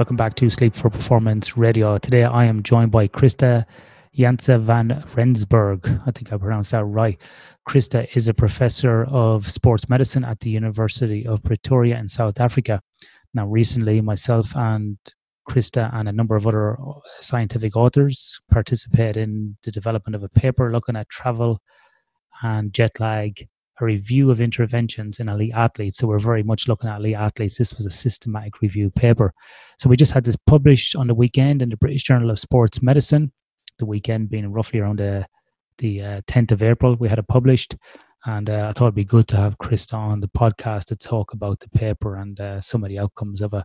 Welcome back to Sleep for Performance Radio. Today I am joined by Krista Janse van Rensburg. I think I pronounced that right. Krista is a professor of sports medicine at the University of Pretoria in South Africa. Now, recently, myself and Krista and a number of other scientific authors participated in the development of a paper looking at travel and jet lag, a review of interventions in elite athletes. So we're very much looking at elite athletes. This was a systematic review paper. So we just had this published on the weekend in the British Journal of Sports Medicine. The weekend being roughly around the the uh, 10th of April. We had it published, and uh, I thought it'd be good to have Krista on the podcast to talk about the paper and uh, some of the outcomes of it.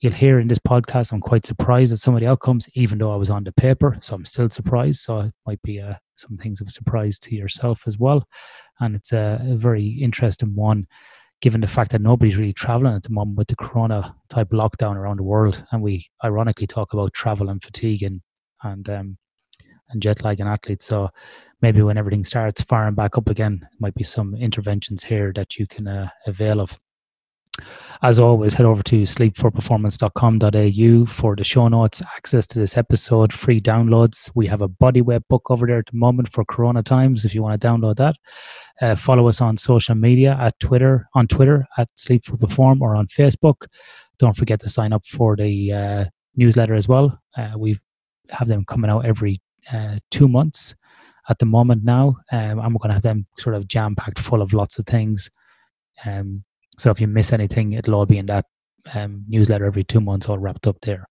You'll hear in this podcast, I'm quite surprised at some of the outcomes, even though I was on the paper. So I'm still surprised. So it might be uh, some things of surprise to yourself as well. And it's a, a very interesting one given the fact that nobody's really traveling at the moment with the corona type lockdown around the world and we ironically talk about travel and fatigue and and um, and jet lag in athletes. So maybe when everything starts firing back up again, might be some interventions here that you can uh, avail of. As always, head over to sleepforperformance.com.au for the show notes, access to this episode, free downloads. We have a bodyweight book over there at the moment for Corona times if you want to download that. Uh, follow us on social media at Twitter, on Twitter at Sleep for Perform or on Facebook. Don't forget to sign up for the uh, newsletter as well. Uh, we have them coming out every uh, two months at the moment now. Um, we're going to have them sort of jam packed full of lots of things. Um, so if you miss anything, it'll all be in that um, newsletter every two months, all wrapped up there.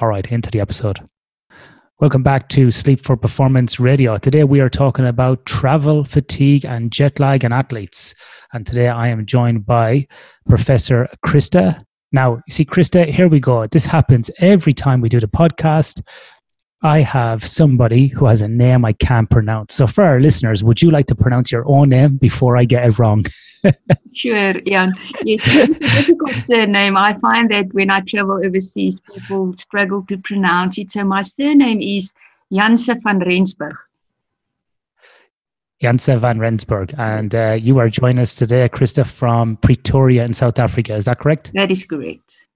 All right, into the episode. Welcome back to Sleep for Performance Radio. Today we are talking about travel, fatigue, and jet lag in athletes. And today I am joined by Professor Krista. Now, you see, Krista, here we go. This happens every time we do the podcast. I have somebody who has a name I can't pronounce. So, for our listeners, would you like to pronounce your own name before I get it wrong? sure, Ian. Yes, it's a difficult surname. I find that when I travel overseas, people struggle to pronounce it. So, my surname is Janse van Rensburg. Janse van Rensburg. And uh, you are joining us today, Krista, from Pretoria in South Africa. Is that correct? That is correct.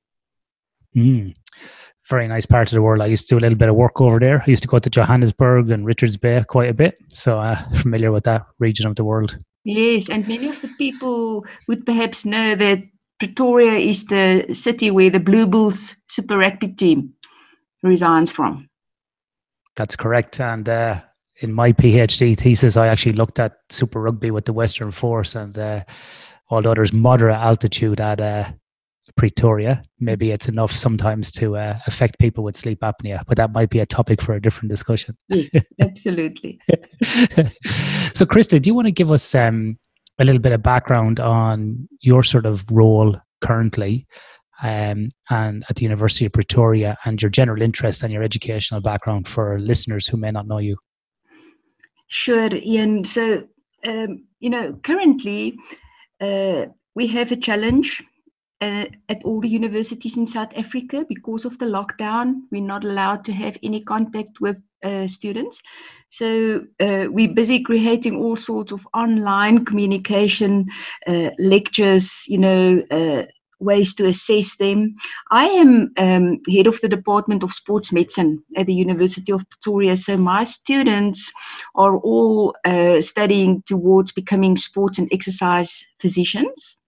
Mm very nice part of the world. I used to do a little bit of work over there. I used to go to Johannesburg and Richards Bay quite a bit, so I'm uh, familiar with that region of the world. Yes, and many of the people would perhaps know that Pretoria is the city where the Blue Bulls Super Rugby team resides from. That's correct, and uh, in my PhD thesis, I actually looked at Super Rugby with the Western Force, and uh, although there's moderate altitude at uh, Pretoria. Maybe it's enough sometimes to uh, affect people with sleep apnea, but that might be a topic for a different discussion. Yes, absolutely. so, Krista, do you want to give us um, a little bit of background on your sort of role currently um, and at the University of Pretoria and your general interest and your educational background for listeners who may not know you? Sure, Ian. So, um, you know, currently uh, we have a challenge uh, at all the universities in South Africa because of the lockdown. We're not allowed to have any contact with uh, students. So uh, we're busy creating all sorts of online communication, uh, lectures, you know, uh, ways to assess them. I am um, head of the Department of Sports Medicine at the University of Pretoria. So my students are all uh, studying towards becoming sports and exercise physicians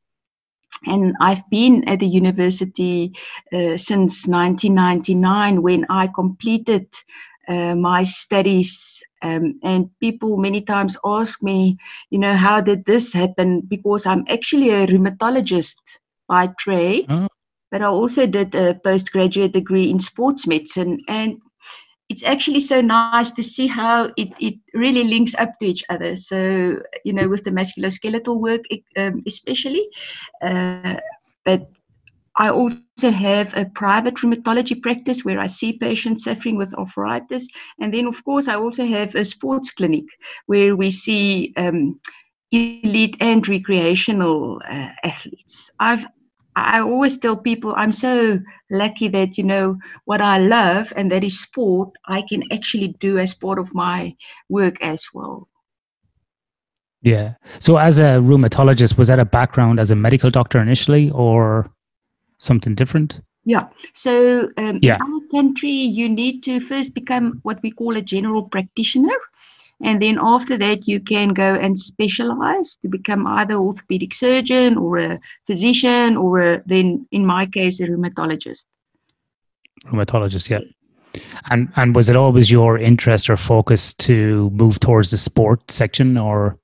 and I've been at the university uh, since 1999 when I completed uh, my studies. Um, and people many times ask me, you know, how did this happen? Because I'm actually a rheumatologist by trade, oh. but I also did a postgraduate degree in sports medicine. And it's actually so nice to see how it, it really links up to each other. So, you know, with the musculoskeletal work, um, especially. Uh, but I also have a private rheumatology practice where I see patients suffering with arthritis. And then, of course, I also have a sports clinic where we see um, elite and recreational uh, athletes. I've I always tell people I'm so lucky that you know what I love and that is sport I can actually do as part of my work as well. Yeah. So as a rheumatologist was that a background as a medical doctor initially or something different? Yeah. So um, Yeah. in our country, you need to first become what we call a general practitioner. And then after that, you can go and specialize to become either orthopedic surgeon or a physician or a, then, in my case, a rheumatologist. Rheumatologist, yeah. And and was it always your interest or focus to move towards the sport section, or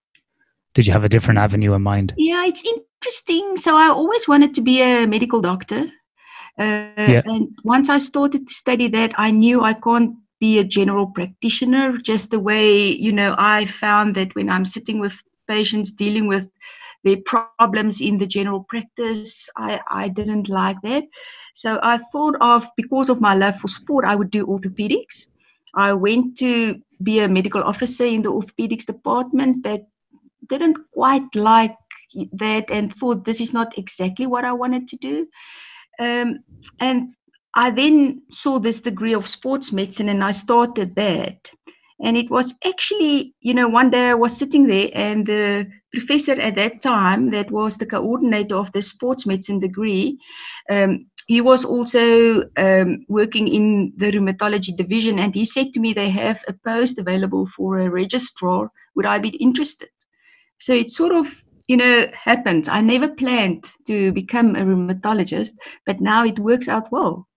did you have a different avenue in mind? Yeah, it's interesting. So I always wanted to be a medical doctor. Uh, Yeah. And once I started to study that, I knew I can't be a general practitioner just the way, you know, I found that when I'm sitting with patients dealing with their problems in the general practice, I, I didn't like that. So I thought of, because of my love for sport, I would do orthopedics. I went to be a medical officer in the orthopedics department, but didn't quite like that and thought this is not exactly what I wanted to do. Um, and I then saw this degree of sports medicine and I started that. And it was actually, you know, one day I was sitting there and the professor at that time, that was the coordinator of the sports medicine degree, um, he was also um, working in the rheumatology division. And he said to me, they have a post available for a registrar. Would I be interested? So it sort of, you know, happened. I never planned to become a rheumatologist, but now it works out well.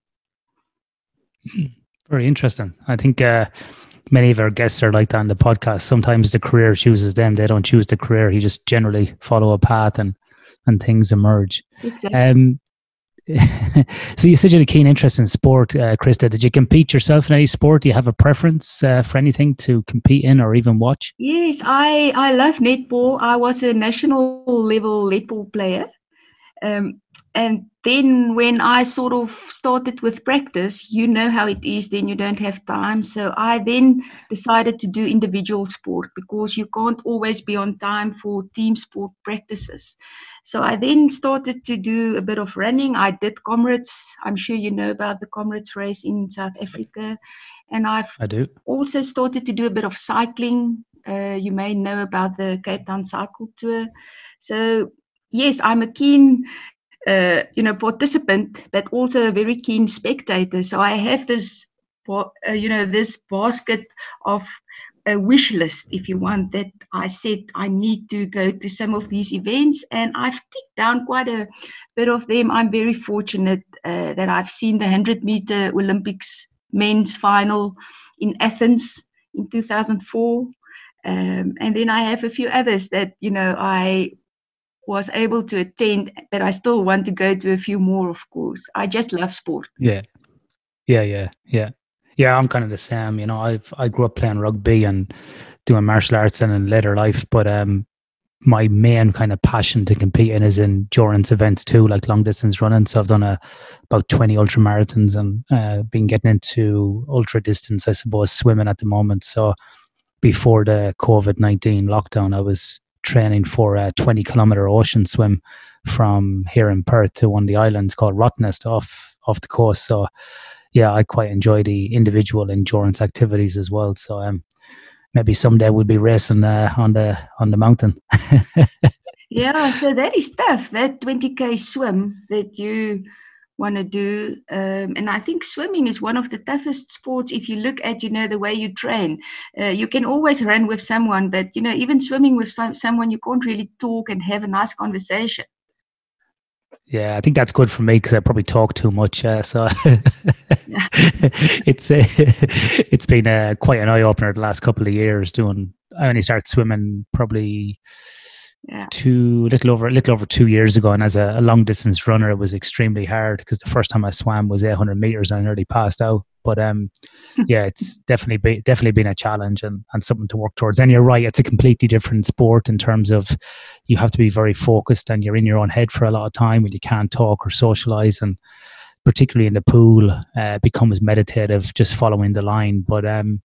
Very interesting. I think uh, many of our guests are like that on the podcast. Sometimes the career chooses them; they don't choose the career. You just generally follow a path, and and things emerge. Exactly. Um, so you said you had a keen interest in sport, uh, Krista. Did you compete yourself in any sport? Do you have a preference uh, for anything to compete in or even watch? Yes, I I love netball. I was a national level netball player. Um, and then when I sort of started with practice, you know how it is, then you don't have time. So I then decided to do individual sport because you can't always be on time for team sport practices. So I then started to do a bit of running. I did Comrades. I'm sure you know about the Comrades race in South Africa. And I've I do. also started to do a bit of cycling. Uh, you may know about the Cape Town Cycle Tour. So yes, I'm a keen, uh, you know, participant, but also a very keen spectator. So I have this, uh, you know, this basket of a wish list, if you want, that I said I need to go to some of these events, and I've ticked down quite a bit of them. I'm very fortunate uh, that I've seen the 100 meter Olympics men's final in Athens in 2004. Um, and then I have a few others that, you know, I was able to attend, but I still want to go to a few more, of course. I just love sport. Yeah, yeah, yeah, yeah, yeah. I'm kind of the same. You know, I've I grew up playing rugby and doing martial arts and in later life, but um, my main kind of passion to compete in is endurance events too, like long distance running. So I've done a, about 20 ultra marathons and uh, been getting into ultra distance, I suppose, swimming at the moment. So before the COVID 19 lockdown, I was training for a 20 kilometer ocean swim from here in Perth to one of the islands called Rottnest off, off the coast. So yeah, I quite enjoy the individual endurance activities as well. So um, maybe someday we'll be racing uh, on the on the mountain. yeah, so that is tough. That 20k swim that you want to do, um, and I think swimming is one of the toughest sports. If you look at you know the way you train, uh, you can always run with someone, but you know even swimming with some, someone, you can't really talk and have a nice conversation. Yeah, I think that's good for me because I probably talk too much. Uh, so it's uh, it's been uh, quite an eye opener the last couple of years. Doing, I only started swimming probably yeah. two little over a little over two years ago, and as a, a long distance runner, it was extremely hard because the first time I swam was 800 meters, and I nearly passed out. But um, yeah, it's definitely be, definitely been a challenge and, and something to work towards. And you're right, it's a completely different sport in terms of you have to be very focused and you're in your own head for a lot of time when you can't talk or socialize. And particularly in the pool, uh, becomes meditative, just following the line. But um,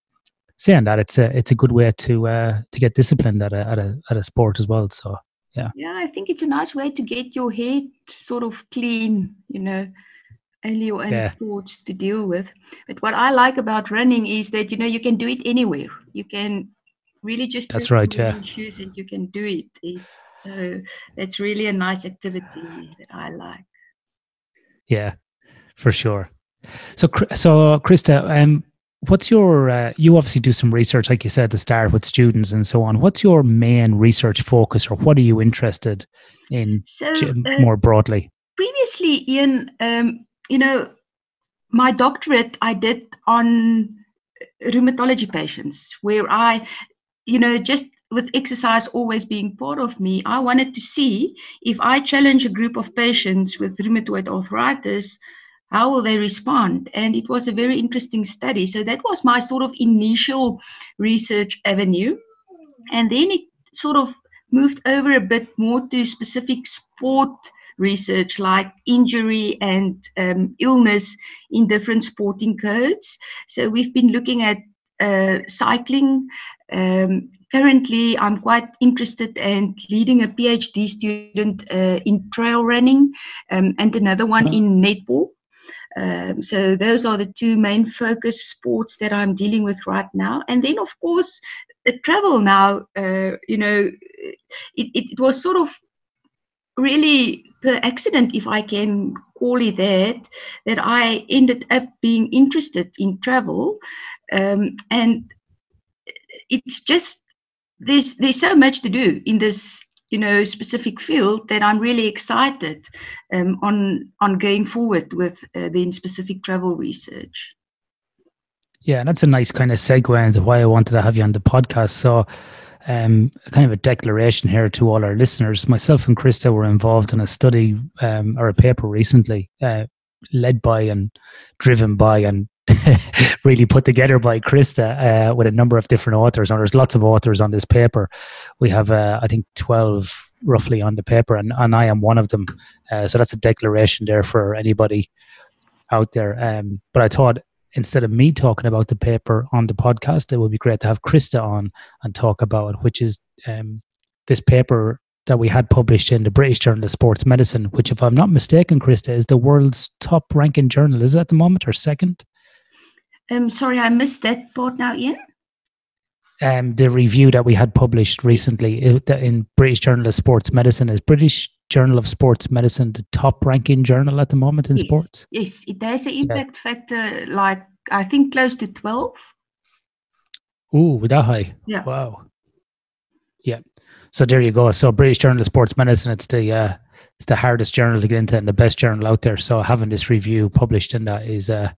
saying that, it's a it's a good way to uh, to get disciplined at a, at a at a sport as well. So yeah, yeah, I think it's a nice way to get your head sort of clean, you know only your own Yeah. thoughts to deal with. But what I like about running is that you know you can do it anywhere. You can really just That's right, yeah. shoes and you can do it. It- So that's really a nice activity that I like. yeah, For sure. So, so Krista, um, what's your? Uh, you obviously do some research, like you said at the start, with students and so on. What's your main research focus, or what are you interested in so, uh, more broadly? Previously, Ian, um, you know, my doctorate I did on rheumatology patients, where I, you know, just with exercise always being part of me, I wanted to see if I challenge a group of patients with rheumatoid arthritis, how will they respond? And it was a very interesting study. So that was my sort of initial research avenue. And then it sort of moved over a bit more to specific sport research like injury and um, illness in different sporting codes. So we've been looking at uh, cycling, um, currently, I'm quite interested in leading a PhD student uh, in trail running um, and another one in netball. Um, so those are the two main focus sports that I'm dealing with right now. And then, of course, the travel now. Uh, you know, it, it was sort of really per accident, if I can call it that, that I ended up being interested in travel. Um, and it's just there's there's so much to do in this you know specific field that I'm really excited um, on on going forward with uh, the specific travel research. Yeah, that's a nice kind of segue into why I wanted to have you on the podcast. So, um, kind of a declaration here to all our listeners. Myself and Krista were involved in a study um, or a paper recently, uh, led by and driven by and really put together by Krista uh, with a number of different authors. And there's lots of authors on this paper. We have, uh, I think, 12 roughly on the paper, and, and I am one of them. Uh, so that's a declaration there for anybody out there. Um, but I thought instead of me talking about the paper on the podcast, it would be great to have Krista on and talk about which is um, this paper that we had published in the British Journal of Sports Medicine, which, if I'm not mistaken, Krista, is the world's top ranking journal. Is it at the moment or second? Um, sorry, I missed that part now, Ian. Um, the review that we had published recently in British Journal of Sports Medicine is British Journal of Sports Medicine the top ranking journal at the moment in yes, sports? Yes, it has an impact yeah. factor like I think close to twelve. Ooh, that high? Yeah. Wow. Yeah. So there you go. So British Journal of Sports Medicine, it's the uh, it's the hardest journal to get into and the best journal out there. So having this review published in that is uh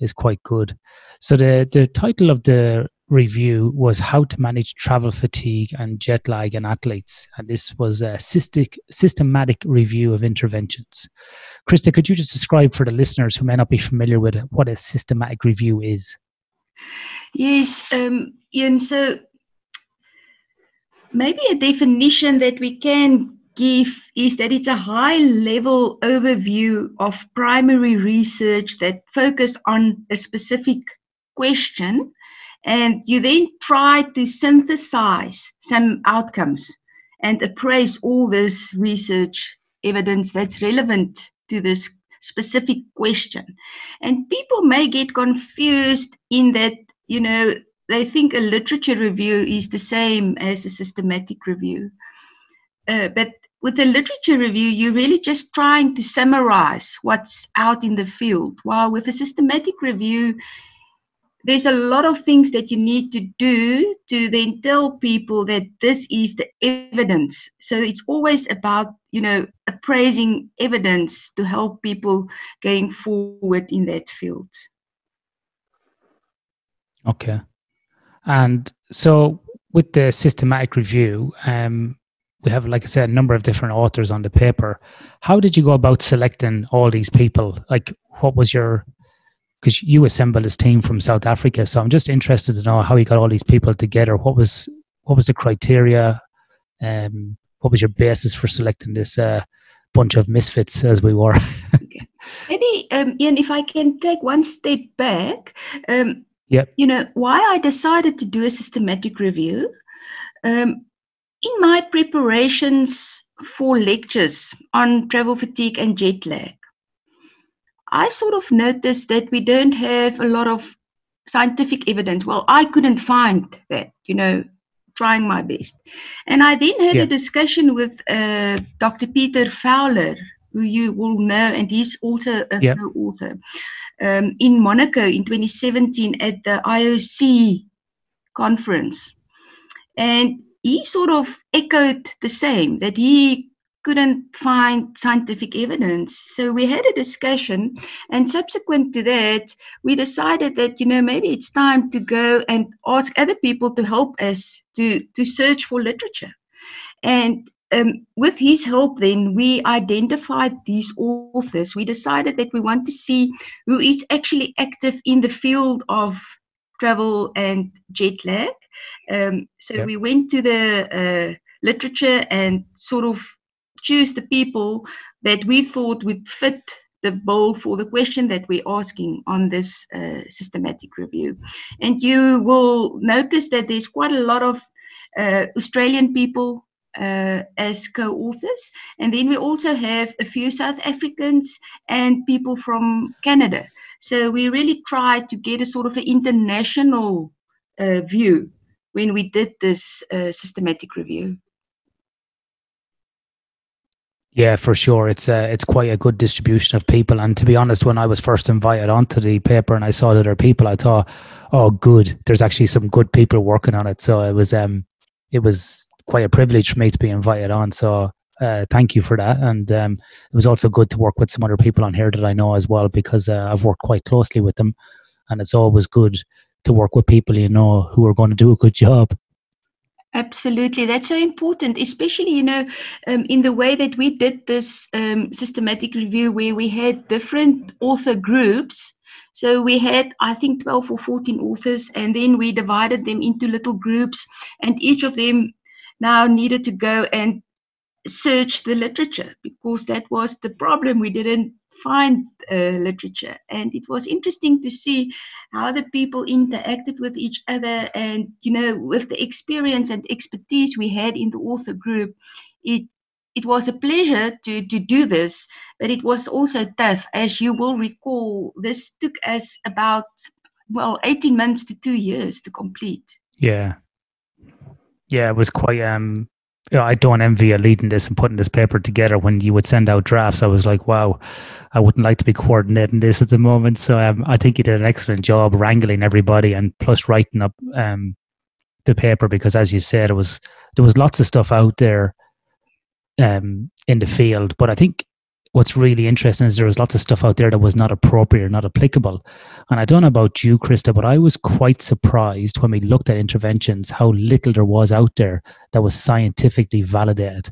is quite good. So the the title of the review was how to manage travel fatigue and jet lag in athletes, and this was a systemic systematic review of interventions. Krista, could you just describe for the listeners who may not be familiar with it, what a systematic review is? Yes, um, Ian. So maybe a definition that we can give is that it's a high level overview of primary research that focus on a specific question. And you then try to synthesize some outcomes and appraise all this research evidence that's relevant to this specific question. And people may get confused in that you know they think a literature review is the same as a systematic review. Uh, but with a literature review, you're really just trying to summarize what's out in the field. While with a systematic review, there's a lot of things that you need to do to then tell people that this is the evidence. So it's always about, you know, appraising evidence to help people going forward in that field. Okay. And so with the systematic review, um, we have, like I said, a number of different authors on the paper. How did you go about selecting all these people? Like, what was your because you assembled this team from South Africa, so I'm just interested to know how you got all these people together. What was what was the criteria? Um, what was your basis for selecting this uh, bunch of misfits as we were? Maybe, um, Ian, if I can take one step back. Um, yep. You know why I decided to do a systematic review. Um, in my preparations for lectures on travel fatigue and jet lag, I sort of noticed that we don't have a lot of scientific evidence. Well, I couldn't find that, you know, trying my best. And I then had yeah. a discussion with uh, Dr. Peter Fowler who you will know, and he's also a yep. co-author. Um, in Monaco in 2017 at the IOC conference. And he sort of echoed the same that he couldn't find scientific evidence. So we had a discussion, and subsequent to that, we decided that you know maybe it's time to go and ask other people to help us to to search for literature. And um, with his help, then we identified these authors. We decided that we want to see who is actually active in the field of travel and jet lag. Um, so yep. we went to the uh, literature and sort of choose the people that we thought would fit the bill for the question that we're asking on this uh, systematic review. And you will notice that there's quite a lot of uh, Australian people uh, as co-authors. And then we also have a few South Africans and people from Canada. So we really tried to get a sort of an international uh, view when we did this uh, systematic review. Yeah, for sure. It's uh, it's quite a good distribution of people. And to be honest, when I was first invited onto the paper and I saw that there are people, I thought, oh, good. There's actually some good people working on it. So it was um, it was quite a privilege for me to be invited on. So uh, thank you for that. And um, it was also good to work with some other people on here that I know as well because uh, I've worked quite closely with them, and it's always good to work with people you know who are going to do a good job. Absolutely, that's so important, especially you know um, in the way that we did this um, systematic review, where we had different author groups. So we had, I think, 12 or 14 authors, and then we divided them into little groups, and each of them now needed to go and search the literature because that was the problem. We didn't find uh, literature. And it was interesting to see how the people interacted with each other. And, you know, with the experience and expertise we had in the author group, it it was a pleasure to, to do this, but it was also tough. As you will recall, this took us about, well, 18 months to two years to complete. Yeah. Yeah, it was quite um you know, I don't envy you leading this and putting this paper together when you would send out drafts. I was like, wow, I wouldn't like to be coordinating this at the moment. So um, I think you did an excellent job wrangling everybody and plus writing up um, the paper because, as you said, it was there was lots of stuff out there um, in the field. But I think what's really interesting is there was lots of stuff out there that was not appropriate or not applicable. And I don't know about you, Krista, but I was quite surprised when we looked at interventions how little there was out there that was scientifically validated.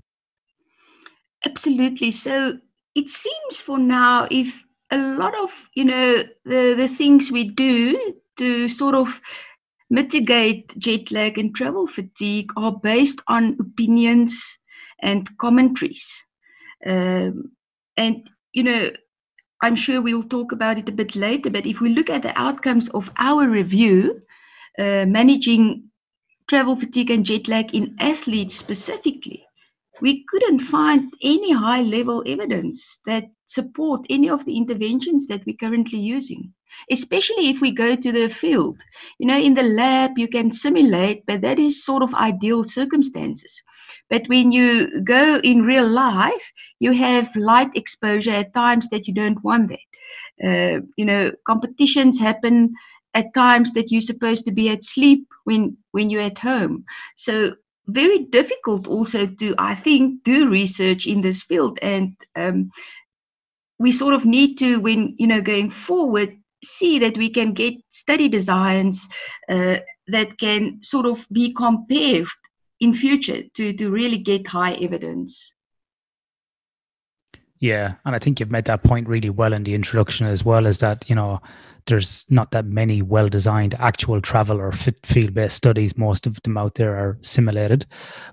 Absolutely. So it seems for now, if a lot of you know the the things we do to sort of mitigate jet lag and travel fatigue are based on opinions and commentaries. Um, and, you know, I'm sure we'll talk about it a bit later, but if we look at the outcomes of our review, uh, managing travel fatigue and jet lag in athletes specifically, we couldn't find any high level evidence that support any of the interventions that we're currently using especially if we go to the field. You know in the lab you can simulate but that is sort of ideal circumstances but when you go in real life you have light exposure at times that you don't want that uh, you know competitions happen at times that you're supposed to be at sleep when when you're at home so very difficult also to, I think, do research in this field. And um, we sort of need to, when, you know, going forward, see that we can get study designs uh, that can sort of be compared in future to, to really get high evidence. Yeah, and I think you've made that point really well in the introduction as well. Is that you know there's not that many well designed actual travel or field based studies. Most of them out there are simulated,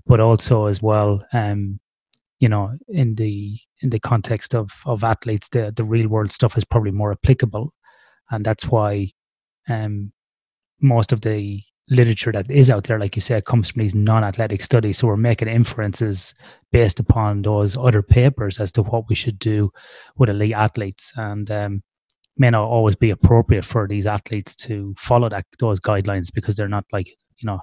but also as well, um, you know, in the in the context of of athletes, the the real world stuff is probably more applicable, and that's why um, most of the literature that is out there, like you said, comes from these non-athletic studies. So we're making inferences based upon those other papers as to what we should do with elite athletes. And um, may not always be appropriate for these athletes to follow that those guidelines because they're not like you know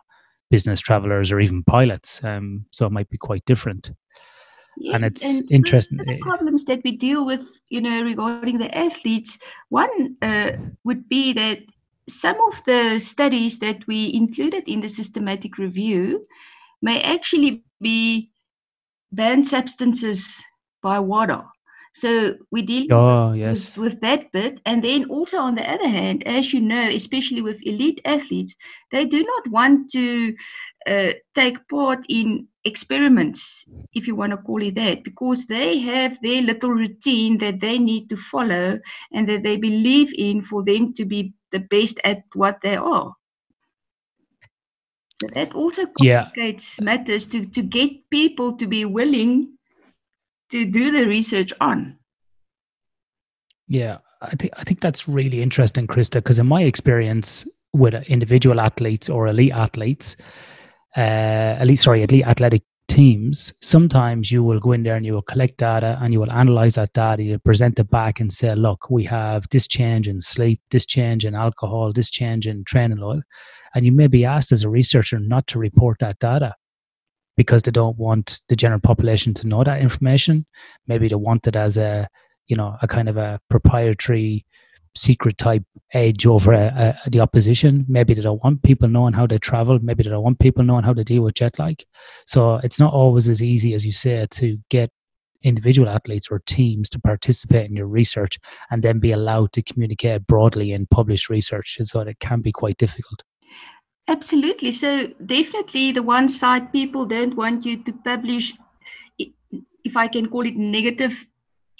business travelers or even pilots. Um, so it might be quite different. Yes, and it's and interesting. The, problems that we deal with, you know, regarding the athletes, one uh, would be that some of the studies that we included in the systematic review may actually be banned substances by WADA. So we deal oh, yes. with, with, that bit. And then also on the other hand, as you know, especially with elite athletes, they do not want to uh, take part in experiments, if you want to call it that, because they have their little routine that they need to follow and that they believe in for them to be the best at what they are. So that also complicates yeah. matters to, to get people to be willing to do the research on. Yeah, I think I think that's really interesting, Krista, because in my experience with individual athletes or elite athletes, uh, elite sorry, elite athletic teams, sometimes you will go in there and you will collect data and you will analyze that data, you present it back and say, look, we have this change in sleep, this change in alcohol, this change in training oil. And you may be asked as a researcher not to report that data because they don't want the general population to know that information. Maybe they want it as a, you know, a kind of a proprietary secret type edge over a, a, the opposition. Maybe they don't want people knowing how they travel. Maybe they don't want people knowing how to deal with jet lag. So it's not always as easy as you say to get individual athletes or teams to participate in your research and then be allowed to communicate broadly in published research. And So it can be quite difficult. Absolutely. So definitely the one side people don't want you to publish if I can call it negative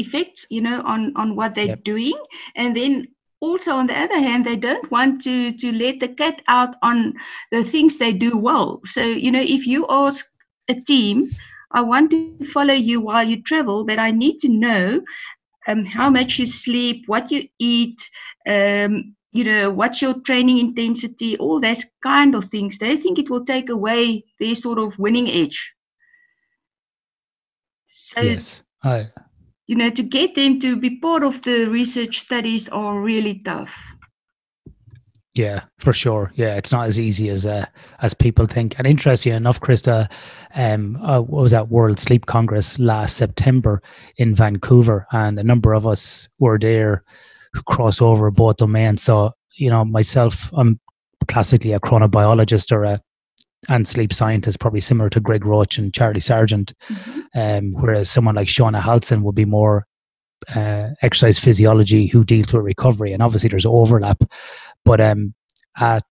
effects, you know, on on what they're yep. doing. And then also on the other hand, they don't want to to let the cat out on the things they do well. So, you know, if you ask a team, I want to follow you while you travel, but I need to know um, how much you sleep, what you eat, um, you know, what's your training intensity, all those kind of things. They think it will take away their sort of winning edge. So, yes, I. You know, to get them to be part of the research studies are really tough. Yeah, for sure. Yeah, it's not as easy as uh, as people think. And interesting enough, Krista, um, uh, what was that World Sleep Congress last September in Vancouver, and a number of us were there who cross over both domains. So, you know, myself, I'm classically a chronobiologist or a and sleep scientist, probably similar to Greg Roach and Charli Sargent. Mm-hmm. Um, whereas someone like Shona Halson would be more uh, exercise physiology who deals with recovery. And obviously there's overlap. But um, at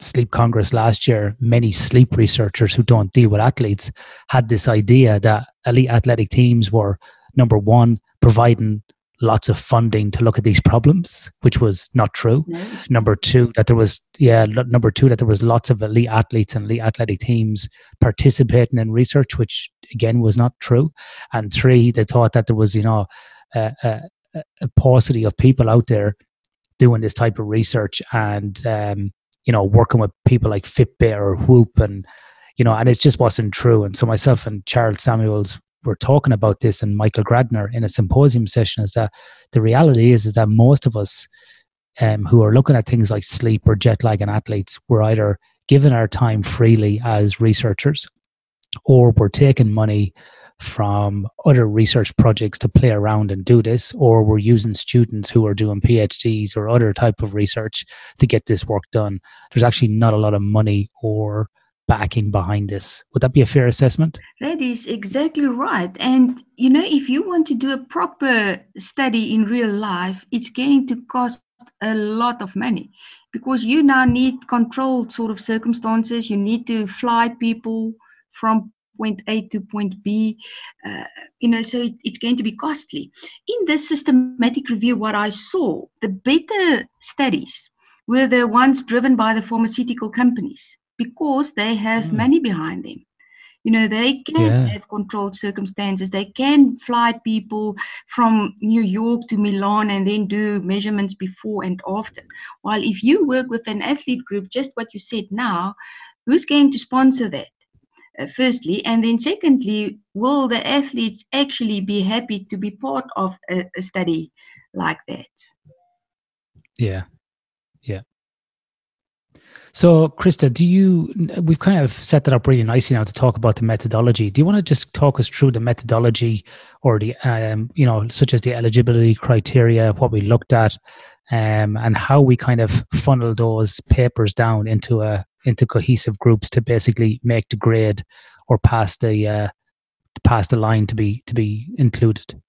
Sleep Congress last year, many sleep researchers who don't deal with athletes had this idea that elite athletic teams were number one, providing lots of funding to look at these problems, which was not true. No. Number two, that there was yeah, number two that there was lots of elite athletes and elite athletic teams participating in research, which again was not true. And three, they thought that there was you know a, a, a paucity of people out there doing this type of research and um, you know working with people like Fitbit or Whoop and you know, and it just wasn't true. And so myself and Charles Samuels were talking about this and Michael Grandner in a symposium session is that the reality is is that most of us um, who are looking at things like sleep or jet lag and athletes were either given our time freely as researchers or we're taking money from other research projects to play around and do this or we're using students who are doing phds or other type of research to get this work done. There's actually not a lot of money or backing behind this. Would that be a fair assessment? That is exactly right. And, you know, if you want to do a proper study in real life, it's going to cost a lot of money because you now need controlled sort of circumstances. You need to fly people from point A to point B, uh, you know, so it, it's going to be costly. In this systematic review, what I saw, the better studies were the ones driven by the pharmaceutical companies because they have mm. money behind them. You know, they can yeah. have controlled circumstances. They can fly people from New York to Milan and then do measurements before and after. While if you work with an athlete group, just what you said now, who's going to sponsor that? Uh, firstly, and then secondly, will the athletes actually be happy to be part of a, a study like that? Yeah, yeah. So, Krista, do you? We've kind of set that up really nicely now to talk about the methodology. Do you want to just talk us through the methodology, or the, um, you know, such as the eligibility criteria, what we looked at, um, and how we kind of funnel those papers down into a into cohesive groups to basically make the grade or pass the uh, pass the line to be to be included.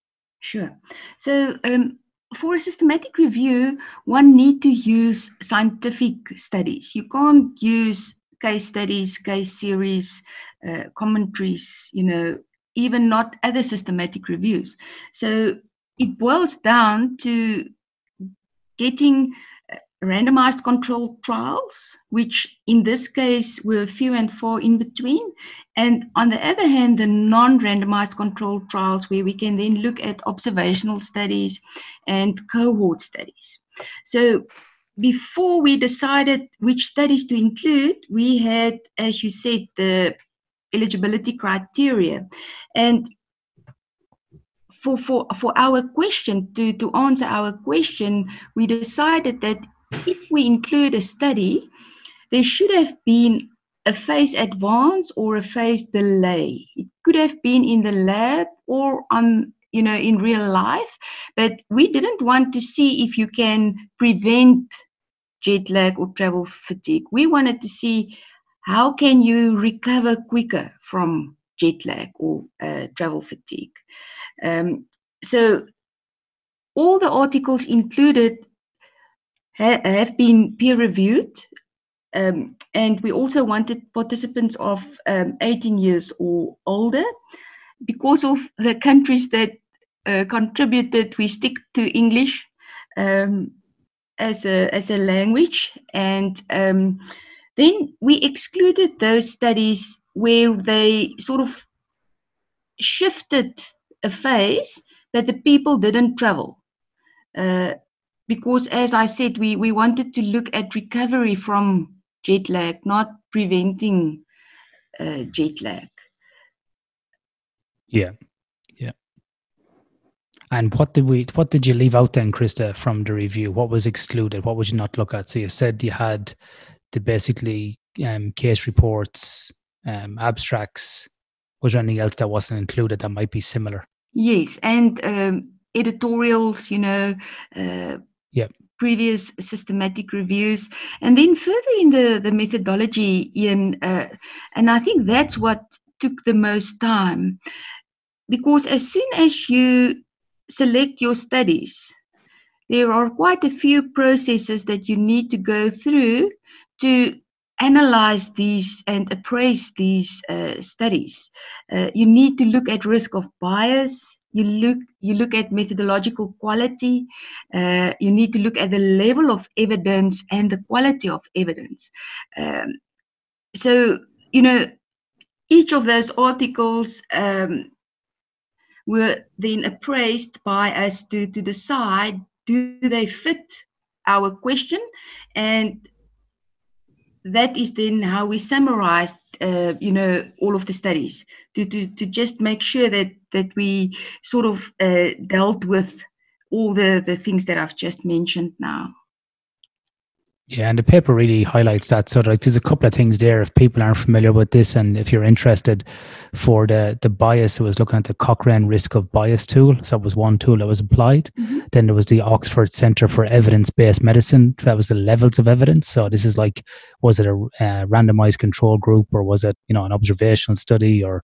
Sure. So um, for a systematic review, one need to use scientific studies. You can't use case studies, case series, uh, commentaries, you know, even not other systematic reviews. So it boils down to getting randomized controlled trials, which in this case were few and far in between. And on the other hand, the non randomized controlled trials, where we can then look at observational studies and cohort studies. So before we decided which studies to include, we had, as you said, the eligibility criteria. And for, for, for our question, to, to answer our question, we decided that if we include a study, there should have been a phase advance or a phase delay. It could have been in the lab or on you know in real life, but we didn't want to see if you can prevent jet lag or travel fatigue. We wanted to see how can you recover quicker from jet lag or uh, travel fatigue. Um, so all the articles included ha- have been peer reviewed. Um, and we also wanted participants of um, 18 years or older. Because of the countries that uh, contributed, we stick to English um, as, a, as a language. And um, then we excluded those studies where they sort of shifted a phase that the people didn't travel. Uh, because, as I said, we, we wanted to look at recovery from jet lag, not preventing uh, jet lag. Yeah, yeah. And what did we? What did you leave out then, Krista, from the review? What was excluded? What would you not look at? So you said you had the basically um, case reports, um, abstracts. Was there anything else that wasn't included that might be similar? Yes, and um, editorials, you know, uh, yeah. previous systematic reviews, and then further in the the methodology, Ian, uh, and I think that's what took the most time, because as soon as you select your studies, there are quite a few processes that you need to go through to analyze these and appraise these uh, studies. Uh, you need to look at risk of bias. You look you look at methodological quality. Uh, you need to look at the level of evidence and the quality of evidence. Um, so you know each of those articles um, were then appraised by us to to decide do they fit our question and that is then how we summarized uh, you know all of the studies to, to to just make sure that that we sort of uh, dealt with all the the things that I've just mentioned now. Yeah, and the paper really highlights that. So like, there's a couple of things there. If people aren't familiar with this, and if you're interested, for the the bias, it was looking at the Cochrane risk of bias tool. So it was one tool that was applied. Mm-hmm. Then there was the Oxford Center for Evidence Based Medicine. That was the levels of evidence. So this is like, was it a uh, randomized control group or was it you know an observational study or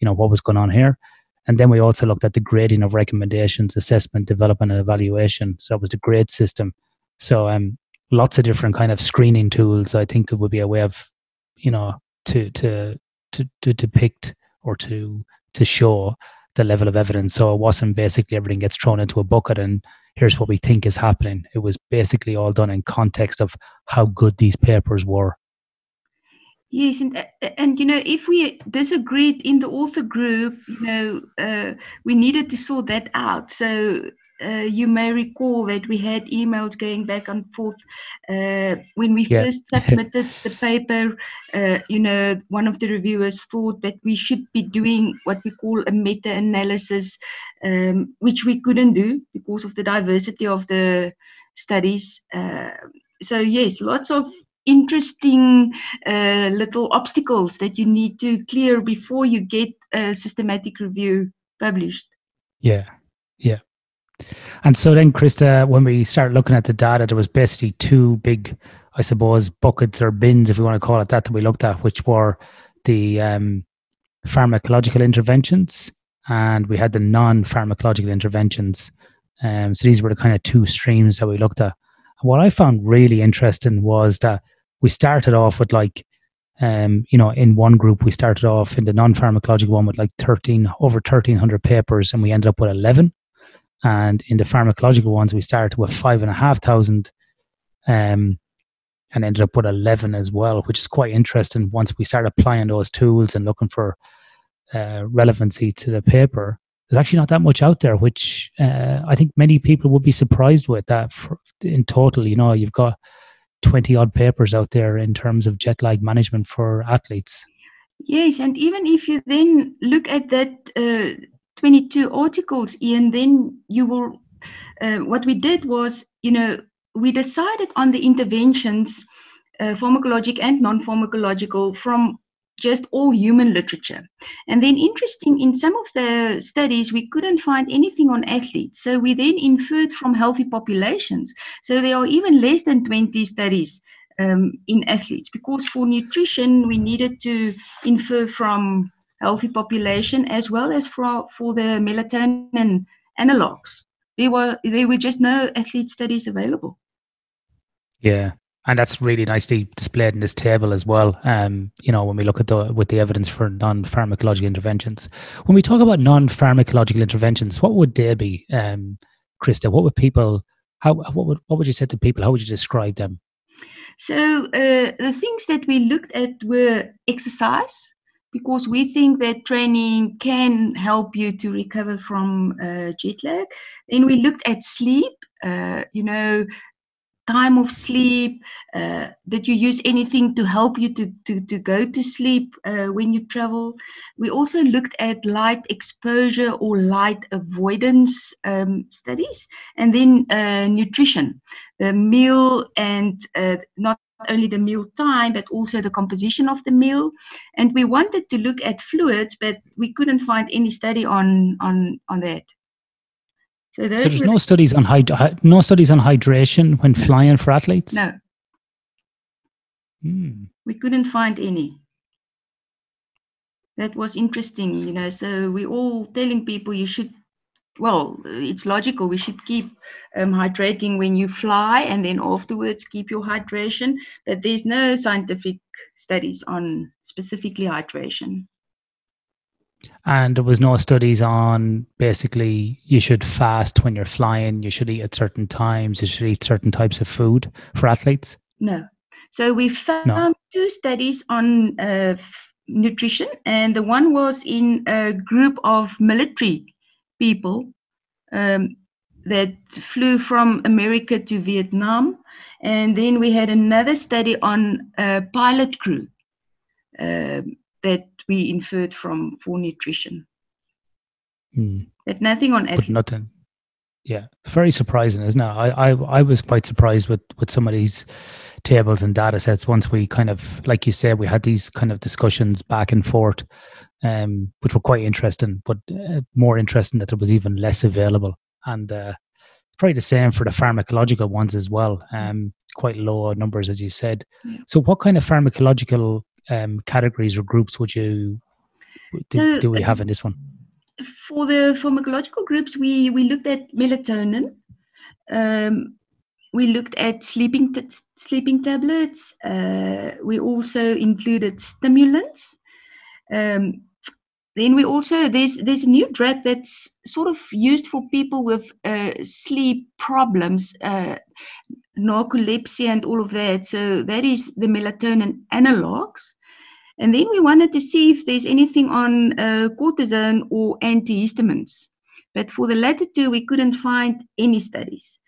you know what was going on here? And then we also looked at the grading of recommendations, assessment, development, and evaluation. So it was the grade system. So um, lots of different kind of screening tools. I think it would be a way of, you know, to to to, to depict or to to show the level of evidence. So it wasn't basically everything gets thrown into a bucket and here's what we think is happening. It was basically all done in context of how good these papers were. Yes, and and you know, if we disagreed in the author group, you know, uh, we needed to sort that out. So uh, you may recall that we had emails going back and forth uh, when we yeah. first submitted the paper. Uh, you know, one of the reviewers thought that we should be doing what we call a meta-analysis, um, which we couldn't do because of the diversity of the studies. Uh, so yes, lots of interesting uh, little obstacles that you need to clear before you get a systematic review published. Yeah, yeah. And so then, Krista, when we start looking at the data, there was basically two big, I suppose, buckets or bins, if we want to call it that, that we looked at, which were the um, pharmacological interventions and we had the non-pharmacological interventions. Um, so these were the kind of two streams that we looked at. And what I found really interesting was that we started off with like um, you know, in one group, we started off in the non-pharmacological one with like 13, over 1300 papers, and we ended up with 11. And in the pharmacological ones, we started with five and a half thousand, um, and ended up with 11 as well, which is quite interesting. Once we started applying those tools and looking for uh, relevancy to the paper, there's actually not that much out there, which uh, I think many people would be surprised with that for, in total. You know, you've got 20 odd papers out there in terms of jet lag management for athletes. Yes, and even if you then look at that uh, 22 articles, Ian, then you will. Uh, what we did was, you know, we decided on the interventions, uh, pharmacologic and non pharmacological, from just all human literature. And then, interesting, in some of the studies, we couldn't find anything on athletes. So we then inferred from healthy populations. So there are even less than 20 studies um, in athletes because for nutrition, we needed to infer from healthy population as well as for, for the melatonin and analogs. There were there were just no athlete studies available. Yeah, and that's really nicely displayed in this table as well. Um, you know, when we look at the with the evidence for non-pharmacological interventions, when we talk about non-pharmacological interventions, what would they be, um, Krista? What would people? How what would what would you say to people? How would you describe them? So uh, the things that we looked at were exercise, because we think that training can help you to recover from uh, jet lag. Then we looked at sleep. Uh, you know, time of sleep, uh, that you use anything to help you to, to, to go to sleep uh, when you travel. We also looked at light exposure or light avoidance um, studies, and then uh, nutrition, the meal and uh, not only the meal time, but also the composition of the meal. And we wanted to look at fluids, but we couldn't find any study on, on, on that. So, so there's no studies on hyd- no studies on hydration when flying for athletes. No, hmm. we couldn't find any. That was interesting, you know. So we're all telling people you should. Well, it's logical. We should keep um, hydrating when you fly, and then afterwards keep your hydration. But there's no scientific studies on specifically hydration and there was no studies on basically you should fast when you're flying you should eat at certain times you should eat certain types of food for athletes no so we found no. two studies on uh, nutrition and the one was in a group of military people um, that flew from america to vietnam and then we had another study on a pilot crew um, that we inferred from for nutrition. Mm. But nothing on But nothing. Yeah, it's very surprising, isn't it? I, I I was quite surprised with with some of these tables and data sets. Once we kind of, like you said, we had these kind of discussions back and forth, um, which were quite interesting, but uh, more interesting that there was even less available. And uh, probably the same for the pharmacological ones as well. Um, quite low numbers, as you said. Yeah. So, what kind of pharmacological um, categories or groups would you do, do we have in this one? For the pharmacological groups, we we looked at melatonin. Um, we looked at sleeping t- sleeping tablets. Uh, we also included stimulants. Um, then we also there's there's a new drug that's sort of used for people with uh, sleep problems, uh, narcolepsy, and all of that. So that is the melatonin analogs. And then we wanted to see if there's anything on uh, cortisone or antihistamines. But for the latter two, we couldn't find any studies.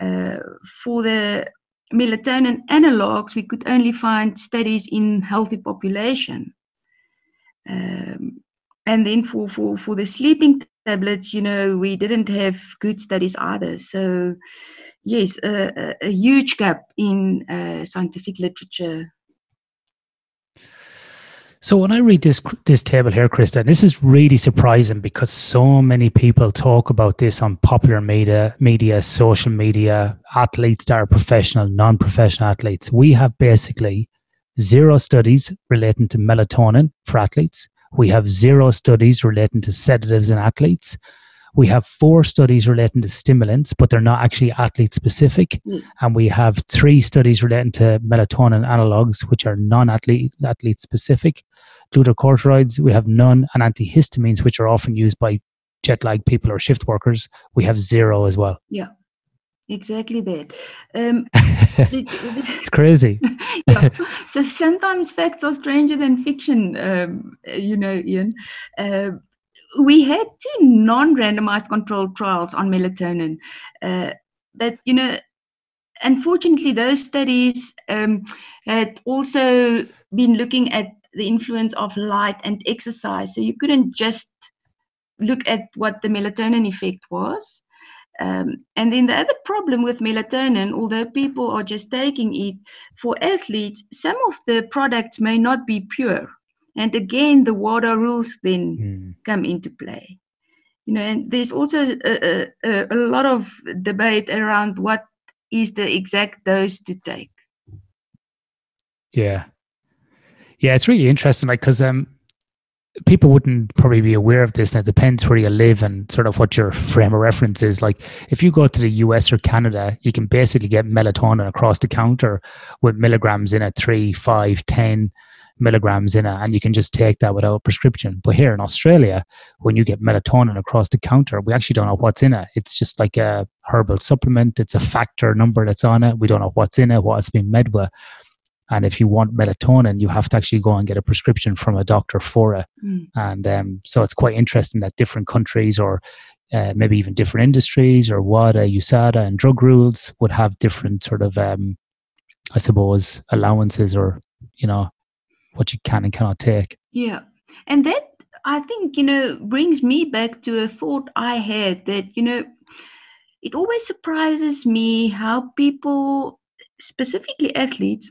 Uh, for the melatonin analogs, we could only find studies in healthy population. Um, and then for, for, for the sleeping tablets, you know, we didn't have good studies either. So, yes, a, a, huge gap in uh, scientific literature. So when I read this this table here, Krista, this is really surprising because so many people talk about this on popular media, media, social media, athletes that are professional, non-professional athletes. We have basically zero studies relating to melatonin for athletes. We have zero studies relating to sedatives in athletes. We have four studies relating to stimulants, but they're not actually athlete specific. Mm. And we have three studies relating to melatonin analogs, which are non athlete athlete specific. Glucocorticoids, we have none, and antihistamines, which are often used by jet lag people or shift workers, we have zero as well. Yeah exactly that um, it's crazy yeah. so sometimes facts are stranger than fiction um, you know ian uh, we had two non-randomized controlled trials on melatonin uh, but you know unfortunately those studies um, had also been looking at the influence of light and exercise so you couldn't just look at what the melatonin effect was um, and then the other problem with melatonin, although people are just taking it for athletes, some of the products may not be pure. And again, the WADA rules then mm. come into play. You know, and there's also a, a, a lot of debate around what is the exact dose to take. Yeah, yeah, it's really interesting, like because um, people wouldn't probably be aware of this. And it depends where you live and sort of what your frame of reference is. Like if you go to the us or canada you can basically get melatonin across the counter with milligrams in it 3 5 10 milligrams in it and you can just take that without a prescription. But here in australia when you get melatonin across the counter we actually don't know what's in it. It's just like a herbal supplement. It's a factor number that's on it. We don't know what's in it what it's been made with and if you want melatonin, you have to actually go and get a prescription from a doctor for it. Mm. And um, so it's quite interesting that different countries or uh, maybe even different industries or WADA, USADA, and drug rules would have different sort of, um, I suppose, allowances or, you know, what you can and cannot take. Yeah. And that, I think, you know, brings me back to a thought I had that, you know, it always surprises me how people, specifically athletes,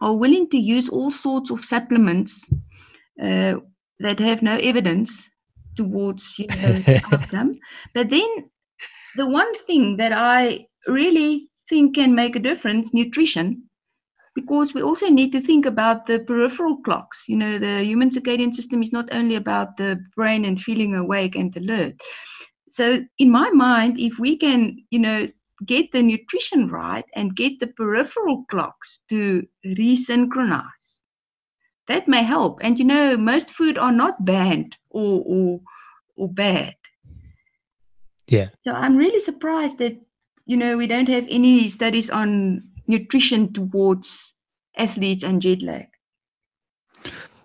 are willing to use all sorts of supplements uh, that have no evidence towards you know, outcome. But then the one thing that I really think can make a difference, nutrition, because we also need to think about the peripheral clocks. You know, the human circadian system is not only about the brain and feeling awake and alert. So in my mind, if we can, you know, get the nutrition right and get the peripheral clocks to resynchronize. That may help. And you know, most food are not banned or or or bad. Yeah. So I'm really surprised that you know we don't have any studies on nutrition towards athletes and jet lag.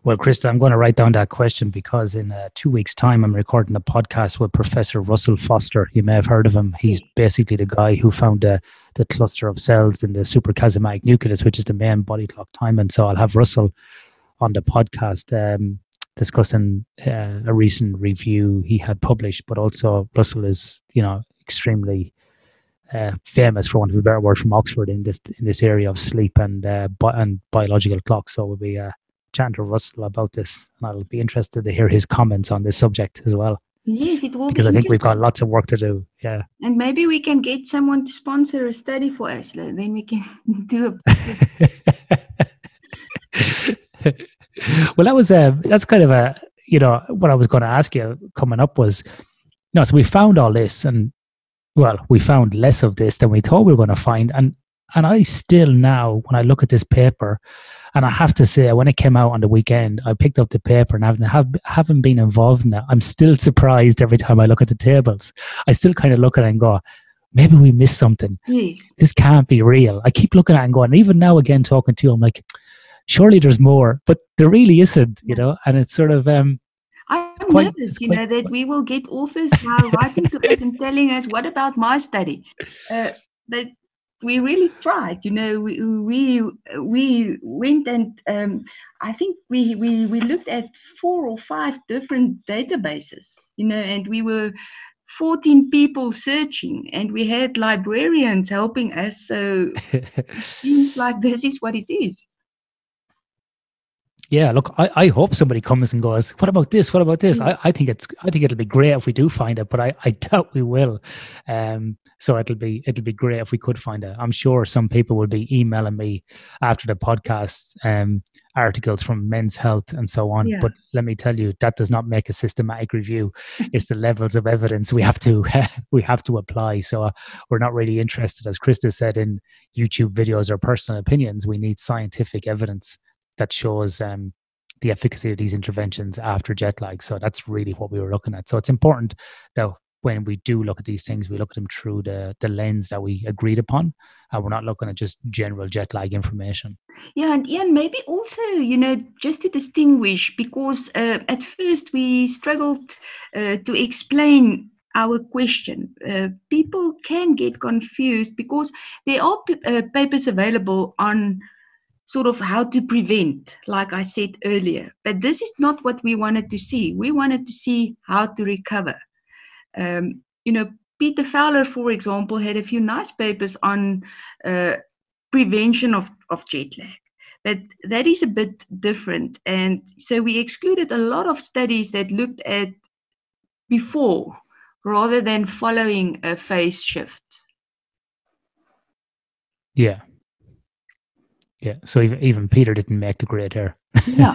Well, Krista, I'm going to write down that question because in uh, two weeks' time, I'm recording a podcast with Professor Russell Foster. You may have heard of him. He's basically the guy who found uh, the cluster of cells in the suprachiasmatic nucleus, which is the main body clock time. And So I'll have Russell on the podcast um, discussing uh, a recent review he had published. But also, Russell is, you know, extremely uh, famous, for want of a better word, from Oxford in this in this area of sleep and uh, bi- and biological clocks. So we'll be uh, to Russell about this, and I'll be interested to hear his comments on this subject as well. Yes, it will because be I think we've got lots of work to do. Yeah, and maybe we can get someone to sponsor a study for us. Then we can do a. well, that was a that's kind of a you know what I was going to ask you coming up was, you know, so we found all this, and well, we found less of this than we thought we were going to find, and and I still now, when I look at this paper, and I have to say, when it came out on the weekend, I picked up the paper and I have, haven't been involved in it. I'm still surprised every time I look at the tables. I still kind of look at it and go, maybe we missed something. Mm. This can't be real. I keep looking at it and going, even now again talking to you, I'm like, surely there's more, but there really isn't, you know. And it's sort of um, I'm quite, nervous, you know, that we will get authors now writing to us and telling us, what about my study? Uh, but we really tried you know we we we went and um, i think we, we we looked at four or five different databases you know and we were 14 people searching and we had librarians helping us. So it seems like this is what it is yeah look I, I hope somebody comes and goes what about this? What about this? Mm. I, I think it's i think it'll be great if we do find it but i i doubt we will. Um so it'll be it'll be great if we could find it. I'm sure some people will be emailing me after the podcast um articles from men's health and so on Yeah. but let me tell you that does not make a systematic review. It's the levels of evidence we have to we have to apply. So uh, we're not really interested as krista said in youtube videos or personal opinions. We need scientific evidence that shows um, the efficacy of these interventions after jet lag. So that's really what we were looking at. So it's important that when we do look at these things, we look at them through the the lens that we agreed upon, and we're not looking at just general jet lag information. Yeah, and Ian, maybe also, you know, just to distinguish, because uh, at first we struggled uh, to explain our question. Uh, people can get confused because there are p- uh, papers available on sort of how to prevent, like I said earlier. But this is not what we wanted to see. We wanted to see how to recover. Um, you know, Peter Fowler, for example, had a few nice papers on uh, prevention of, of jet lag. But that is a bit different. And so we excluded a lot of studies that looked at before rather than following a phase shift. Yeah, yeah. So even even Peter didn't make the grade here. Yeah.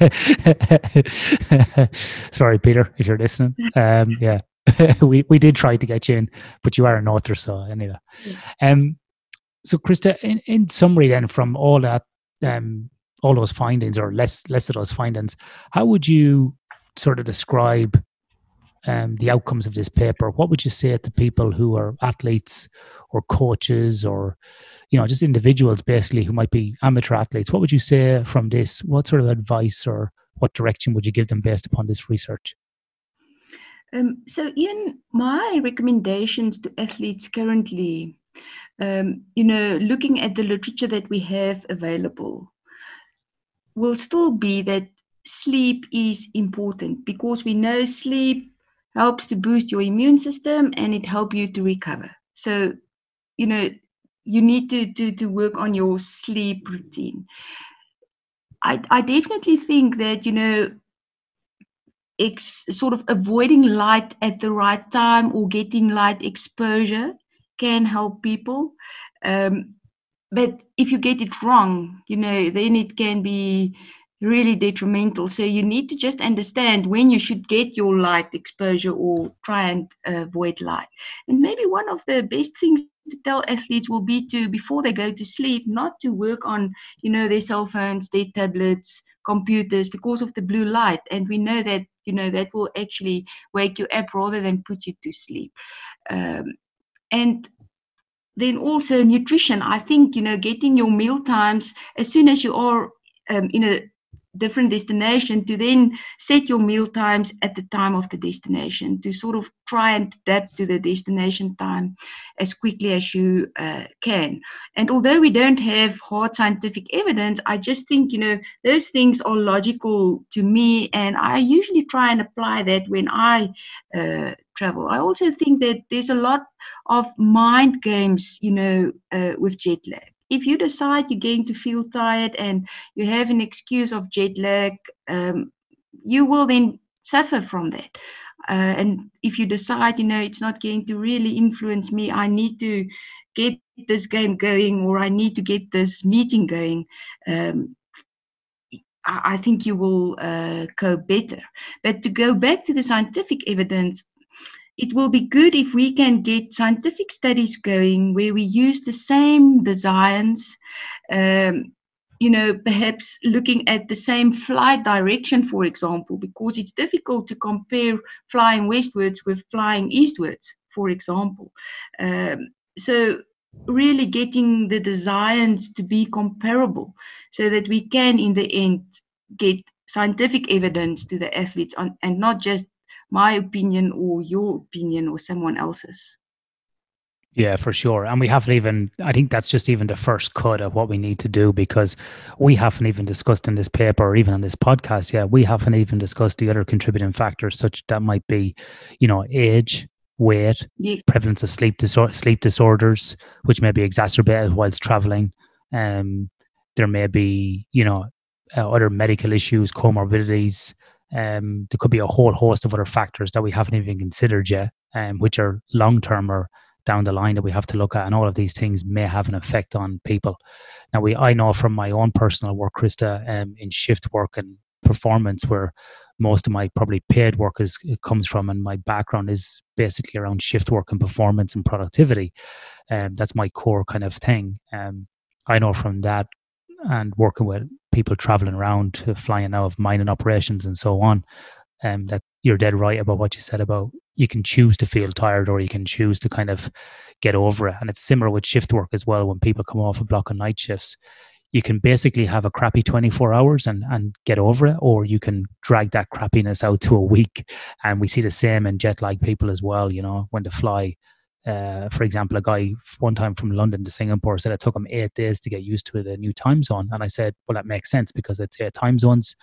Sorry, Peter, if you're listening. Um, yeah, we we did try to get you in, but you are an author, so anyway. Um, so Krista, in, in summary, then from all that, um, all those findings, or less less of those findings, how would you sort of describe um, the outcomes of this paper? What would you say to people who are athletes or coaches or you know just individuals basically who might be amateur athletes? What would you say from this? What sort of advice or what direction would you give them based upon this research? Um, so, Ian, my recommendations to athletes currently, um, you know, looking at the literature that we have available, will still be that sleep is important because we know sleep helps to boost your immune system and it helps you to recover. So, you know, you need to, to, to work on your sleep routine. I, I definitely think that, you know, ex, sort of avoiding light at the right time or getting light exposure can help people. Um, but if you get it wrong, you know, then it can be really detrimental. So you need to just understand when you should get your light exposure or try and avoid light. And maybe one of the best things to tell athletes will be to before they go to sleep not to work on you know their cell phones their tablets computers because of the blue light. And we know that you know that will actually wake you up rather than put you to sleep. Um, and then also nutrition. I think you know getting your meal times as soon as you are um, in a different destination to then set your meal times at the time of the destination to sort of try and adapt to the destination time as quickly as you uh, can. And although we don't have hard scientific evidence i just think you know those things are logical to me and i usually try and apply that when i uh, travel. I also think that there's a lot of mind games you know uh, with jet lag if you decide you're going to feel tired and you have an excuse of jet lag, um, you will then suffer from that. Uh, and if you decide, you know, it's not going to really influence me, I need to get this game going or I need to get this meeting going. Um, I, think you will uh, cope better. But to go back to the scientific evidence, it will be good if we can get scientific studies going where we use the same designs um, you know perhaps looking at the same flight direction for example because it's difficult to compare flying westwards with flying eastwards for example. Um, so really getting the designs to be comparable so that we can in the end get scientific evidence to the athletes on, and not just my opinion or your opinion or someone else's. Yeah, for sure. And we haven't even, I think that's just even the first cut of what we need to do because we haven't even discussed in this paper or even on this podcast yet, we haven't even discussed the other contributing factors, such that might be, you know, age, weight, yeah. prevalence of sleep, disor- sleep disorders, which may be exacerbated whilst traveling. Um, there may be, you know, uh, other medical issues, comorbidities. Um, there could be a whole host of other factors that we haven't even considered yet, um, which are long term or down the line that we have to look at, and all of these things may have an effect on people. Now, we I know from my own personal work, Krista, um, in shift work and performance, where most of my probably paid work is comes from, and my background is basically around shift work and performance and productivity, and um, that's my core kind of thing. Um, I know from that and working with people traveling around, flying out of mining operations and so on, um, that you're dead right about what you said about you can choose to feel tired or you can choose to kind of get over it. And it's similar with shift work as well. When people come off a block of night shifts, you can basically have a crappy 24 hours and, and get over it, or you can drag that crappiness out to a week. And we see the same in jet lag people as well, you know, when they fly. Uh, for example, a guy one time from London to Singapore said it took him eight days to get used to the new time zone. And I said, well, that makes sense because it's eight time zones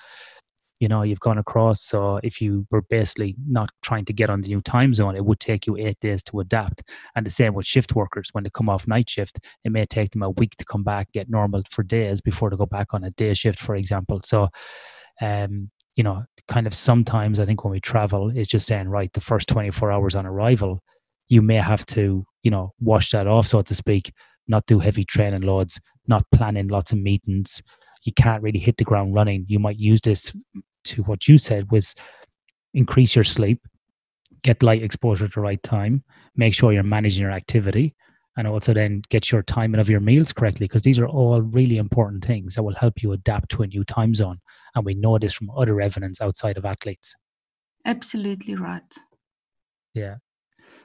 you know you've gone across. So if you were basically not trying to get on the new time zone it would take you eight days to adapt. And the same with shift workers. When they come off night shift it may take them a week to come back get normal for days before they go back on a day shift for example. So um you know kind of sometimes i think when we travel is just saying right the first 24 hours on arrival you may have to you know wash that off so to speak not do heavy training loads not plan in lots of meetings you can't really hit the ground running. You might use this to what you said was increase your sleep, get light exposure at the right time, make sure you're managing your activity, and also then get your timing of your meals correctly because these are all really important things that will help you adapt to a new time zone. And we know this from other evidence outside of athletes. Absolutely right. Yeah.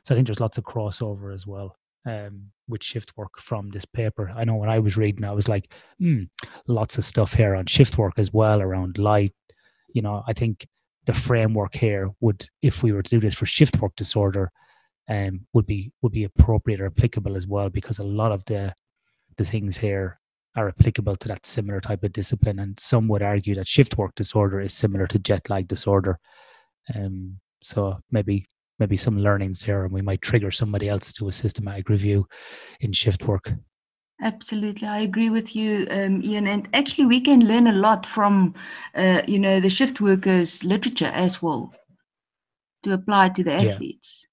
So I think there's lots of crossover as well um, with shift work from this paper. I know when I was reading, I was like, hmm, lots of stuff here on shift work as well around light. You know, I think the framework here would, if we were to do this for shift work disorder, um, would be would be appropriate or applicable as well because a lot of the the things here are applicable to that similar type of discipline. And some would argue that shift work disorder is similar to jet lag disorder. Um, so maybe maybe some learnings there and we might trigger somebody else to do a systematic review in shift work. Absolutely i agree with you um, ian and actually we can learn a lot from uh, you know the shift workers literature as well to apply to the athletes.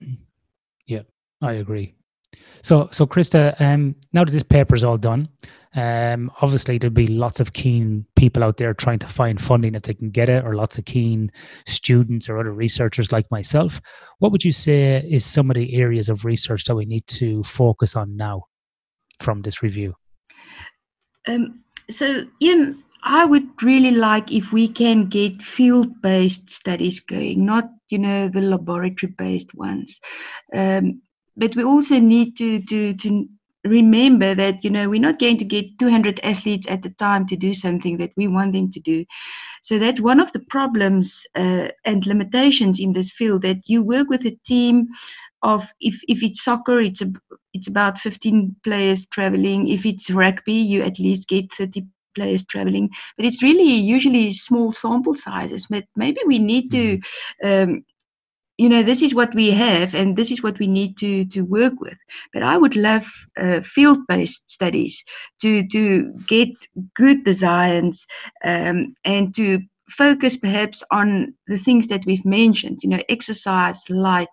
Yeah, yeah i agree. So so krista um, now that this paper is all done um, obviously, there'll be lots of keen people out there trying to find funding if they can get it, or lots of keen students or other researchers like myself. What would you say is some of the areas of research that we need to focus on now from this review? Um, so, Ian, I would really like if we can get field-based studies going, not you know the laboratory-based ones. Um, but we also need to to to remember that you know we're not going to get 200 athletes at a time to do something that we want them to do. So that's one of the problems uh, and limitations in this field that you work with a team of if if it's soccer it's a, it's about 15 players traveling. If it's rugby you at least get 30 players traveling. But it's really usually small sample sizes. But maybe we need to mm-hmm. um, you know this is what we have and this is what we need to to work with. But i would love uh, field based studies to to get good designs um, and to focus perhaps on the things that we've mentioned you know exercise light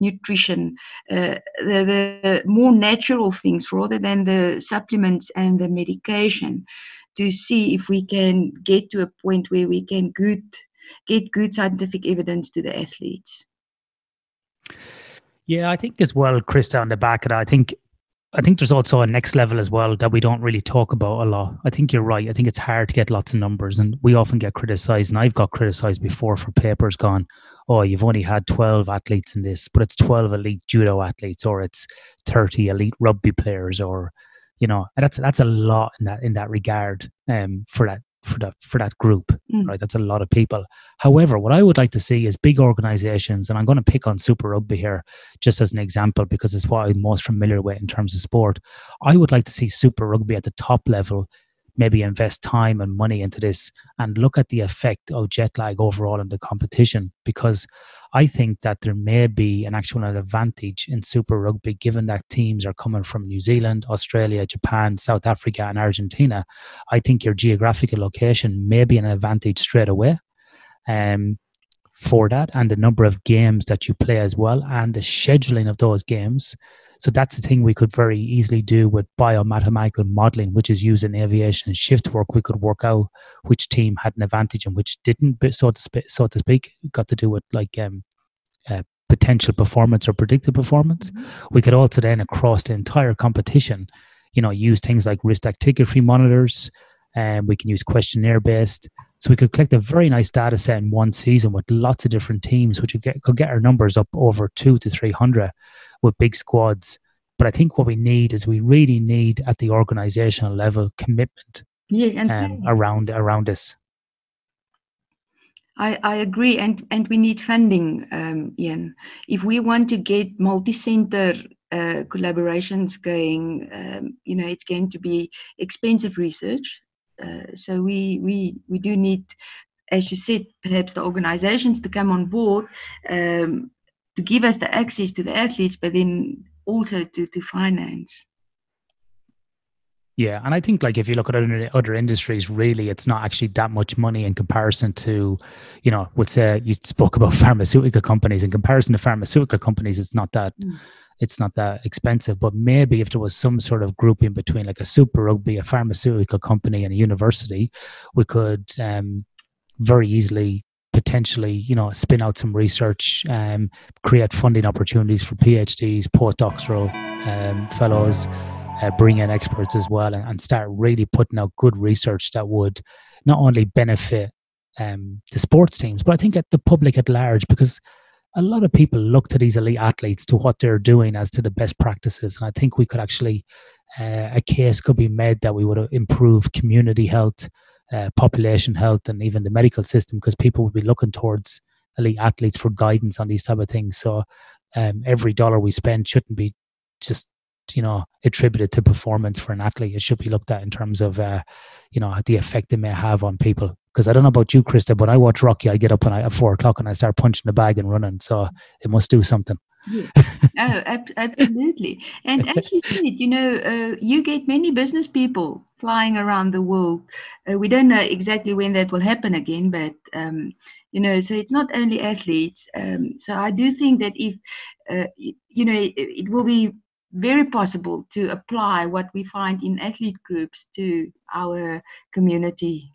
nutrition uh, the, the more natural things rather than the supplements and the medication to see if we can get to a point where we can good get good scientific evidence to the athletes yeah, I think as well, Krista, on the back of that, I think I think there's also a next level as well that we don't really talk about a lot. I think you're right. I think it's hard to get lots of numbers, and we often get criticized. And I've got criticized before for papers gone, oh, you've only had 12 athletes in this, but it's 12 elite judo athletes, or it's 30 elite rugby players, or you know, that's that's a lot in that in that regard um, for that for that for that group, Mm. right? That's a lot of people. However, what I would like to see is big organizations, and I'm going to pick on Super Rugby here just as an example because it's what I'm most familiar with in terms of sport. I would like to see Super Rugby at the top level maybe invest time and money into this and look at the effect of jet lag overall in the competition because I think that there may be an actual advantage in Super Rugby given that teams are coming from New Zealand, Australia, Japan, South Africa, and Argentina. I think your geographical location may be an advantage straight away. Um, for that and the number of games that you play as well and the scheduling of those games so that's the thing we could very easily do with biomathematical modeling, which is used in aviation and shift work. We could work out which team had an advantage and which didn't, so to speak. So to speak, got to do with like um, uh, potential performance or predicted performance. Mm-hmm. We could also then across the entire competition, you know, use things like wrist actigraphy monitors, and we can use questionnaire based. So we could collect a very nice data set in one season with lots of different teams, which would get, could get our numbers up over two to three hundred with big squads. But I think what we need is we really need at the organizational level commitment Yes, and um, around around this. I, I agree, and and we need funding, um, Ian. If we want to get multi-center uh, collaborations going, um, you know, it's going to be expensive research. Uh, so we we we do need, as you said, perhaps the organizations to come on board um, to give us the access to the athletes, but then also to to finance. Yeah, and I think like if you look at other, other industries, really, it's not actually that much money in comparison to, you know, would say you spoke about pharmaceutical companies. In comparison to pharmaceutical companies, it's not that Mm. it's not that expensive. But maybe if there was some sort of grouping between like a super rugby, a pharmaceutical company, and a university, we could um, very easily potentially, you know, spin out some research, um, create funding opportunities for PhDs, postdoctoral um, fellows uh, bring in experts as well and, and start really putting out good research that would not only benefit um, the sports teams, but I think at the public at large, because a lot of people look to these elite athletes to what they're doing as to the best practices. And I think we could actually, uh, a case could be made that we would improve community health, uh, population health, and even the medical system because people would be looking towards elite athletes for guidance on these type of things. So um, every dollar we spend shouldn't be just you know attributed to performance for an athlete. It should be looked at in terms of uh, you know the effect it may have on people. Because i don't know about you krista but i watch rocky i get up and I, at four o'clock and i start punching the bag and running. So it must do something. Oh, ab- absolutely. And as you said, you know, uh, you get many business people flying around the world. Uh, we don't know exactly when that will happen again, but um, you know, so it's not only athletes. Um, so I do think that if uh, you know, it, it will be very possible to apply what we find in athlete groups to our community.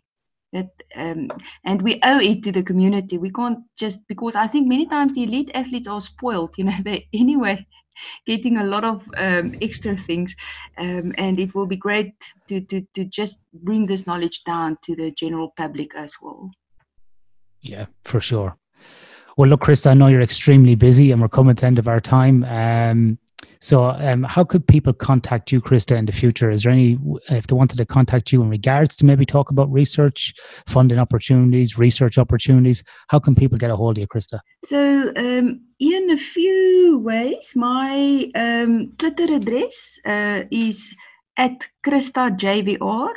That um, and we owe it to the community. We can't just because I think many times the elite athletes are spoiled. You know, they anyway getting a lot of um, extra things, um, and it will be great to, to to just bring this knowledge down to the general public as well. Yeah, for sure. Well, look, Krista, I know you're extremely busy and we're coming to the end of our time. Um, so, um, how could people contact you, Krista, in the future? Is there any, if they wanted to contact you in regards to maybe talk about research, funding opportunities, research opportunities, how can people get a hold of you, Krista? So, um, in a few ways, my um, Twitter address uh, is at Krista JVR.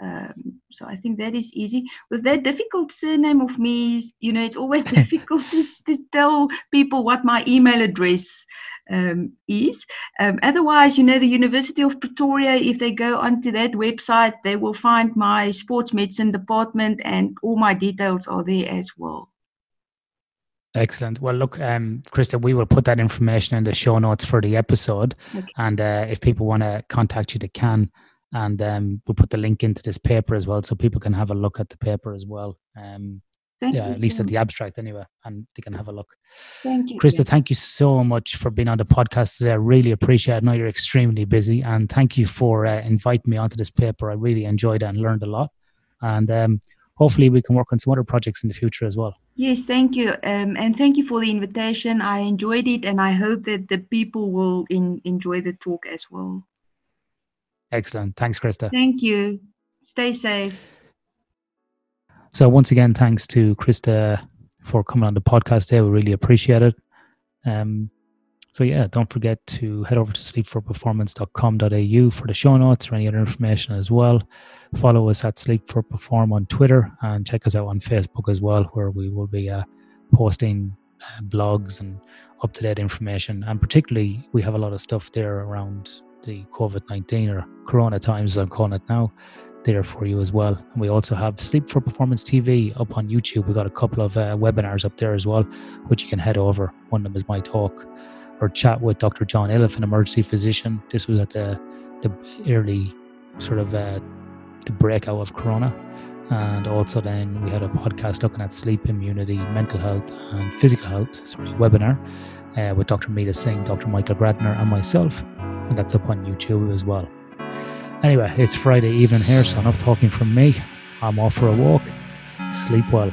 Um, so I think that is easy. With that difficult surname of me, you know, it's always difficult to, to tell people what my email address um, is. Um, otherwise, you know, the University of Pretoria, if they go onto that website, they will find my sports medicine department and all my details are there as well. Excellent. Well, look, um, Krista, we will put that information in the show notes for the episode. Okay. And uh, if people want to contact you, they can. And um, we'll put the link into this paper as well so people can have a look at the paper as well. Um, Thank yeah, you at least so at the abstract anyway, and they can have a look. Thank you. Krista, thank you so much for being on the podcast today. I really appreciate it. I know you're extremely busy, and thank you for uh, inviting me onto this paper. I really enjoyed it and learned a lot. And um, hopefully, we can work on some other projects in the future as well. Yes, thank you. Um, and thank you for the invitation. I enjoyed it, and I hope that the people will in, enjoy the talk as well. Excellent. Thanks, Krista. Thank you. Stay safe. So once again, thanks to Krista for coming on the podcast today. We really appreciate it. Um, so yeah, don't forget to head over to sleep4performance.com.au for the show notes or any other information as well. Follow us at Sleep for Perform on Twitter and check us out on Facebook as well, where we will be uh, posting uh, blogs and up to date information. And particularly, we have a lot of stuff there around the COVID 19 or Corona times, I'm calling it now, there for you as well. And we also have Sleep for Performance TV up on YouTube. We've got a couple of uh, webinars up there as well, which you can head over. One of them is my talk or chat with Dr. John Illiff, an emergency physician. This was at the, the early sort of uh, the breakout of Corona. And also then we had a podcast looking at sleep immunity, mental health and physical health, sorry, webinar uh, with Dr. Meeta Singh, Dr. Michael Grandner and myself. That's up on YouTube as well. Anyway, it's Friday evening here, so enough talking from me. I'm off for a walk. Sleep well.